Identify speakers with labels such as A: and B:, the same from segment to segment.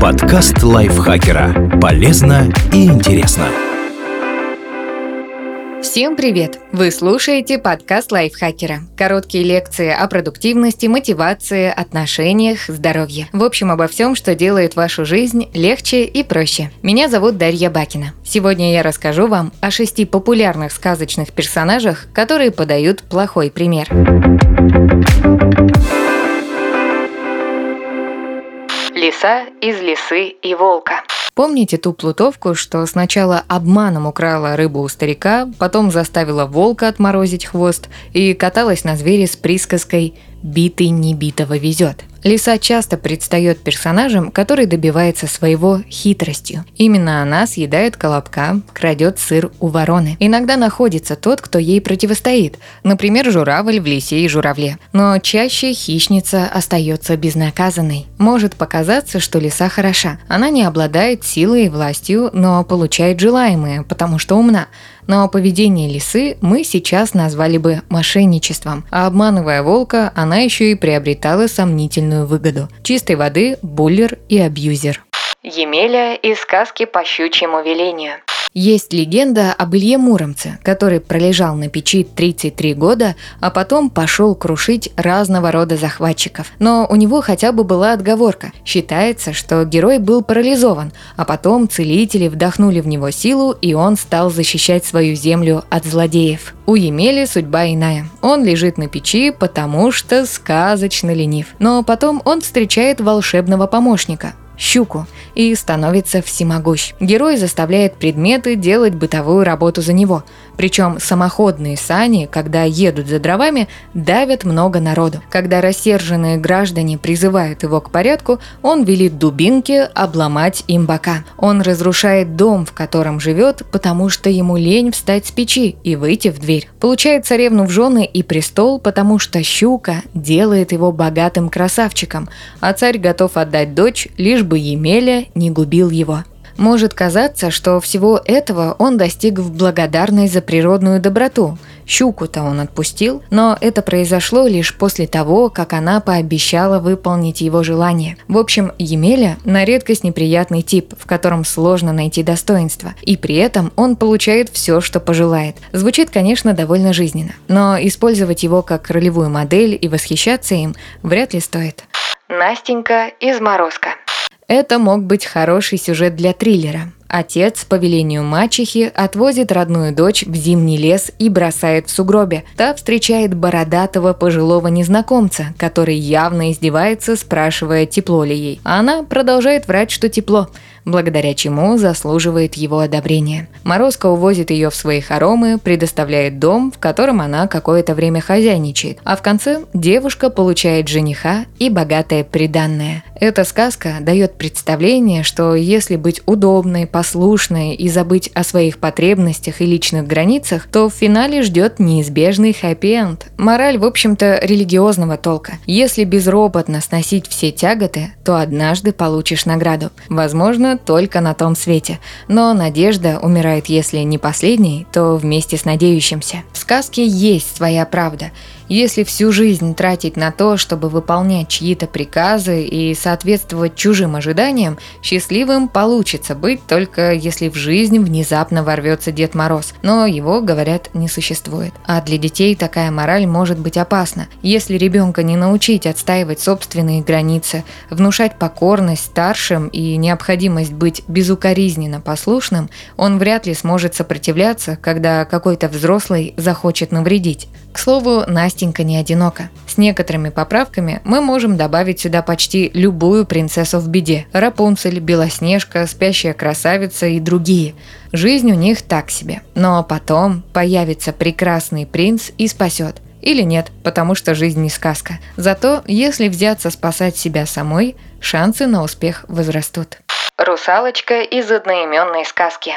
A: Подкаст лайфхакера. Полезно и интересно.
B: Всем привет! Вы слушаете подкаст лайфхакера. Короткие лекции о продуктивности, мотивации, отношениях, здоровье. В общем, обо всем, что делает вашу жизнь легче и проще. Меня зовут Дарья Бакина. Сегодня я расскажу вам о шести популярных сказочных персонажах, которые подают плохой пример. Лиса из лисы и волка. Помните ту плутовку, что сначала обманом украла рыбу у старика, потом заставила волка отморозить хвост и каталась на звере с присказкой «битый не битого везет». Лиса часто предстает персонажем, который добивается своего хитростью. Именно она съедает колобка, крадет сыр у вороны. Иногда находится тот, кто ей противостоит, например, журавль в лисе и журавле. Но чаще хищница остается безнаказанной. Может показаться, что лиса хороша. Она не обладает силой и властью, но получает желаемое, потому что умна. Но поведение лисы мы сейчас назвали бы мошенничеством, а обманывая волка, она еще и приобретала сомнительную выгоду. Чистой воды, буллер и абьюзер. Емеля из сказки по щучьему велению. Есть легенда об Илье Муромце, который пролежал на печи 33 года, а потом пошел крушить разного рода захватчиков. Но у него хотя бы была отговорка. Считается, что герой был парализован, а потом целители вдохнули в него силу, и он стал защищать свою землю от злодеев. У Емели судьба иная. Он лежит на печи, потому что сказочно ленив. Но потом он встречает волшебного помощника – щуку и становится всемогущ. Герой заставляет предметы делать бытовую работу за него. Причем самоходные сани, когда едут за дровами, давят много народу. Когда рассерженные граждане призывают его к порядку, он велит дубинке обломать им бока. Он разрушает дом, в котором живет, потому что ему лень встать с печи и выйти в дверь. Получает царевну в жены и престол, потому что щука делает его богатым красавчиком, а царь готов отдать дочь, лишь бы Емеля не губил его. Может казаться, что всего этого он достиг в благодарность за природную доброту. Щуку-то он отпустил, но это произошло лишь после того, как она пообещала выполнить его желание. В общем, Емеля на редкость неприятный тип, в котором сложно найти достоинство, и при этом он получает все, что пожелает. Звучит, конечно, довольно жизненно, но использовать его как ролевую модель и восхищаться им вряд ли стоит. Настенька из Морозка. Это мог быть хороший сюжет для триллера. Отец по велению мачехи отвозит родную дочь в зимний лес и бросает в сугробе. Та встречает бородатого пожилого незнакомца, который явно издевается, спрашивая, тепло ли ей. А она продолжает врать, что тепло благодаря чему заслуживает его одобрения. Морозко увозит ее в свои хоромы, предоставляет дом, в котором она какое-то время хозяйничает, а в конце девушка получает жениха и богатое приданное. Эта сказка дает представление, что если быть удобной, послушной и забыть о своих потребностях и личных границах, то в финале ждет неизбежный хэппи-энд. Мораль, в общем-то, религиозного толка. Если безропотно сносить все тяготы, то однажды получишь награду. Возможно, только на том свете. Но надежда умирает, если не последней, то вместе с надеющимся. В сказке есть своя правда – если всю жизнь тратить на то, чтобы выполнять чьи-то приказы и соответствовать чужим ожиданиям, счастливым получится быть только если в жизнь внезапно ворвется Дед Мороз. Но его, говорят, не существует. А для детей такая мораль может быть опасна. Если ребенка не научить отстаивать собственные границы, внушать покорность старшим и необходимость быть безукоризненно послушным, он вряд ли сможет сопротивляться, когда какой-то взрослый захочет навредить. К слову, Настенька не одинока. С некоторыми поправками мы можем добавить сюда почти любую принцессу в беде. Рапунцель, Белоснежка, Спящая красавица и другие. Жизнь у них так себе. Но потом появится прекрасный принц и спасет. Или нет, потому что жизнь не сказка. Зато, если взяться спасать себя самой, шансы на успех возрастут. Русалочка из одноименной сказки.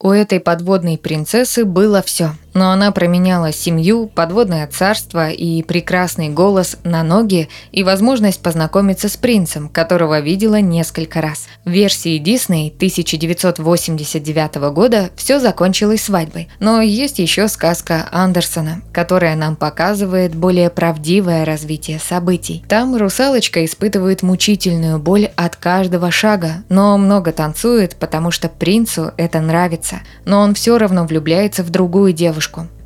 B: У этой подводной принцессы было все – но она променяла семью, подводное царство и прекрасный голос на ноги и возможность познакомиться с принцем, которого видела несколько раз. В версии Дисней 1989 года все закончилось свадьбой, но есть еще сказка Андерсона, которая нам показывает более правдивое развитие событий. Там русалочка испытывает мучительную боль от каждого шага, но много танцует, потому что принцу это нравится. Но он все равно влюбляется в другую девушку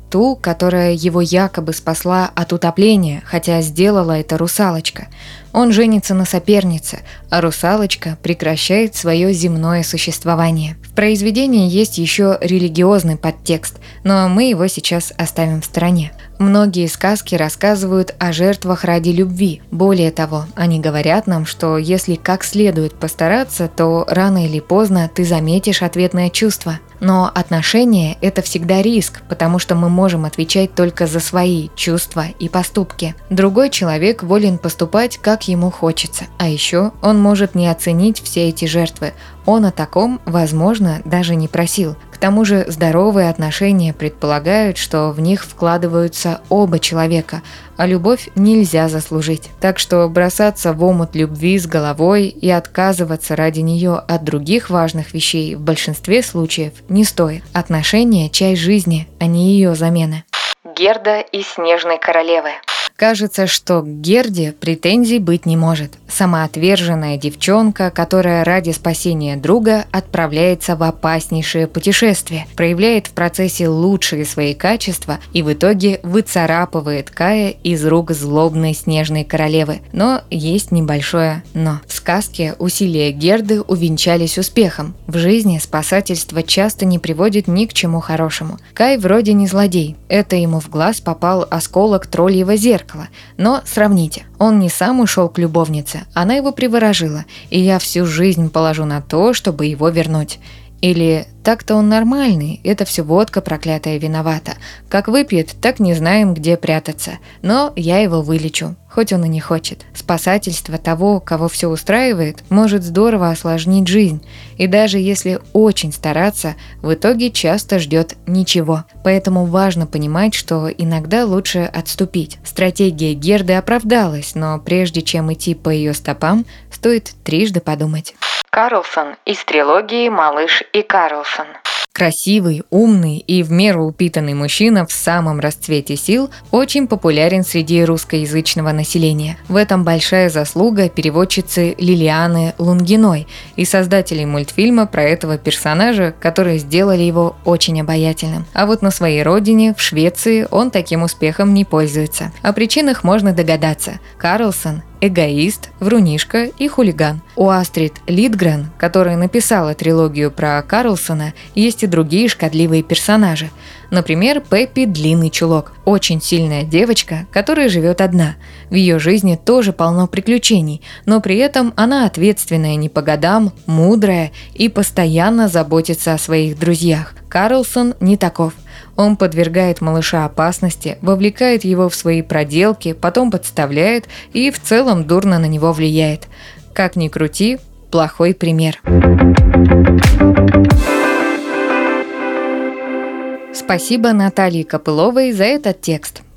B: ту, которая его якобы спасла от утопления, хотя сделала это русалочка. Он женится на сопернице, а русалочка прекращает свое земное существование. В произведении есть еще религиозный подтекст, но мы его сейчас оставим в стороне. Многие сказки рассказывают о жертвах ради любви. Более того, они говорят нам, что если как следует постараться, то рано или поздно ты заметишь ответное чувство. Но отношения – это всегда риск, потому что мы можем отвечать только за свои чувства и поступки. Другой человек волен поступать, как ему хочется. А еще он может не оценить все эти жертвы. Он о таком, возможно, даже не просил. Тому же здоровые отношения предполагают, что в них вкладываются оба человека, а любовь нельзя заслужить. Так что бросаться в омут любви с головой и отказываться ради нее от других важных вещей в большинстве случаев не стоит. Отношения – часть жизни, а не ее замена. Герда и Снежной Королевы Кажется, что к Герде претензий быть не может. Самоотверженная девчонка, которая ради спасения друга отправляется в опаснейшее путешествие, проявляет в процессе лучшие свои качества и в итоге выцарапывает Кая из рук злобной снежной королевы. Но есть небольшое «но». В сказке усилия Герды увенчались успехом. В жизни спасательство часто не приводит ни к чему хорошему. Кай вроде не злодей. Это ему в глаз попал осколок тролльего зеркала зеркало. Но сравните, он не сам ушел к любовнице, она его приворожила, и я всю жизнь положу на то, чтобы его вернуть. Или так-то он нормальный, это все водка проклятая виновата. Как выпьет, так не знаем, где прятаться. Но я его вылечу, хоть он и не хочет. Спасательство того, кого все устраивает, может здорово осложнить жизнь. И даже если очень стараться, в итоге часто ждет ничего. Поэтому важно понимать, что иногда лучше отступить. Стратегия Герды оправдалась, но прежде чем идти по ее стопам, стоит трижды подумать.
C: Карлсон из трилогии «Малыш и Карлсон».
B: Красивый, умный и в меру упитанный мужчина в самом расцвете сил очень популярен среди русскоязычного населения. В этом большая заслуга переводчицы Лилианы Лунгиной и создателей мультфильма про этого персонажа, которые сделали его очень обаятельным. А вот на своей родине, в Швеции, он таким успехом не пользуется. О причинах можно догадаться. Карлсон эгоист, врунишка и хулиган. У Астрид Литгрен, которая написала трилогию про Карлсона, есть и другие шкодливые персонажи. Например, Пеппи Длинный Чулок. Очень сильная девочка, которая живет одна. В ее жизни тоже полно приключений, но при этом она ответственная не по годам, мудрая и постоянно заботится о своих друзьях. Карлсон не таков. Он подвергает малыша опасности, вовлекает его в свои проделки, потом подставляет и в целом дурно на него влияет. Как ни крути, плохой пример. Спасибо Наталье Копыловой за этот текст.